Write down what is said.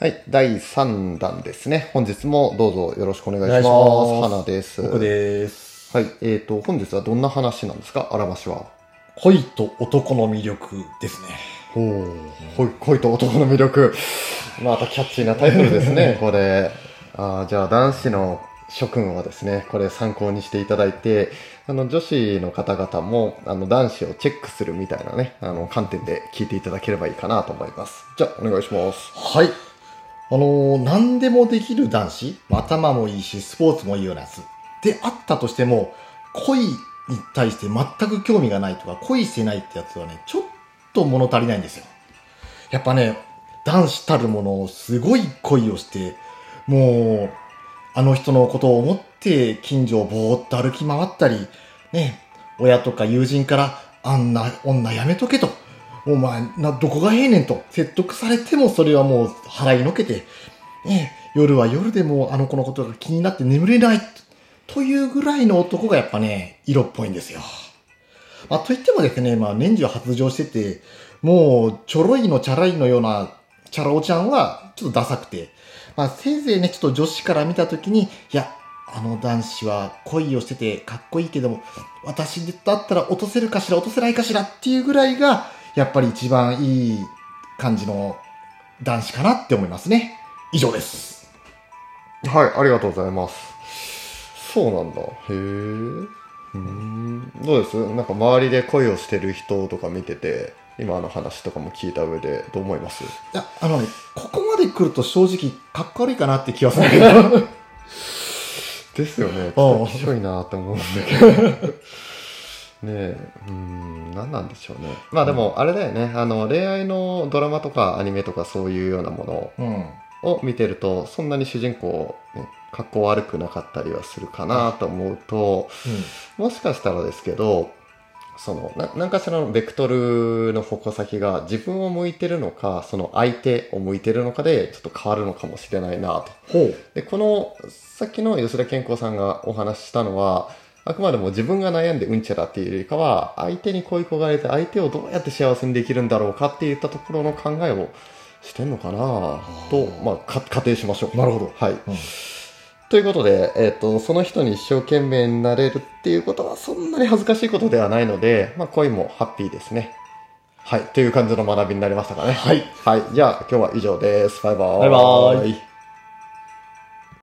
はい、第3弾ですね。本日もどうぞよろしくお願いします。お願いします花です。僕です。はい、えっ、と、本日はどんな話なんですか？あらましは。恋と男の魅力ですね。ほう、恋恋と男の魅力。またキャッチーなタイトルですね、これ。あーじゃあ男子の諸君はですね、これ参考にしていただいて、あの女子の方々もあの男子をチェックするみたいなね、あの観点で聞いていただければいいかなと思います。じゃあお願いします。はい。あのー何でもできる男子、頭もいいし、スポーツもいいようなやつ。であったとしても、恋に対して全く興味がないとか、恋してないってやつはね、ちょっと物足りないんですよ。やっぱね、男子たるものすごい恋をして、もう、あの人のことを思って近所をぼーっと歩き回ったり、ね、親とか友人から、あんな女やめとけと。お前、な、どこがええねんと。説得されてもそれはもう払いのけて、ね、夜は夜でもあの子のことが気になって眠れない。というぐらいの男がやっぱね、色っぽいんですよ。まあ、といってもですね、まあ、年中発情してて、もう、ちょろいのチャラいのような、チャラ男ちゃんは、ちょっとダサくて、まあ、せいぜいね、ちょっと女子から見たときに、いや、あの男子は恋をしててかっこいいけども、私だったら落とせるかしら、落とせないかしらっていうぐらいが、やっぱり一番いい感じの男子かなって思いますね。以上です。はい、ありがとうございます。そうなんだ。へえ。うーん。どうです？なんか周りで恋をしてる人とか見てて、今の話とかも聞いた上でどう思います？いや、あのね、ここまで来ると正直かっこ悪いかなって気はするけど。ですよね。ちょっときしょいなって思うんだけど。ねえ、うーん、何なんでしょうね。まあでも、あれだよね。あの、恋愛のドラマとかアニメとかそういうようなもうん。のを見てると、そんなに主人公、ね、格好悪くなかったりはするかなと思うと、もしかしたらですけど、その、な、何かしらのベクトルの矛先が自分を向いてるのか、その相手を向いてるのかで、ちょっと変わるのかもしれないなと。で、この、さっきの吉田健康さんがお話ししたのは、あくまでも自分が悩んでうんちゃらっていうよりかは、相手に恋焦がれて相手をどうやって幸せにできるんだろうかっていったところの考えをしてんのかなと、まあ、か仮定しましょう。なるほどはい。うんということで、えっ、と、その人に一生懸命になれるっていうことはそんなに恥ずかしいことではないので、まあ、恋もハッピーですね。はい。という感じの学びになりましたかね。はい。はい。じゃあ、今日は以上です。バイバーイ。バイバーイ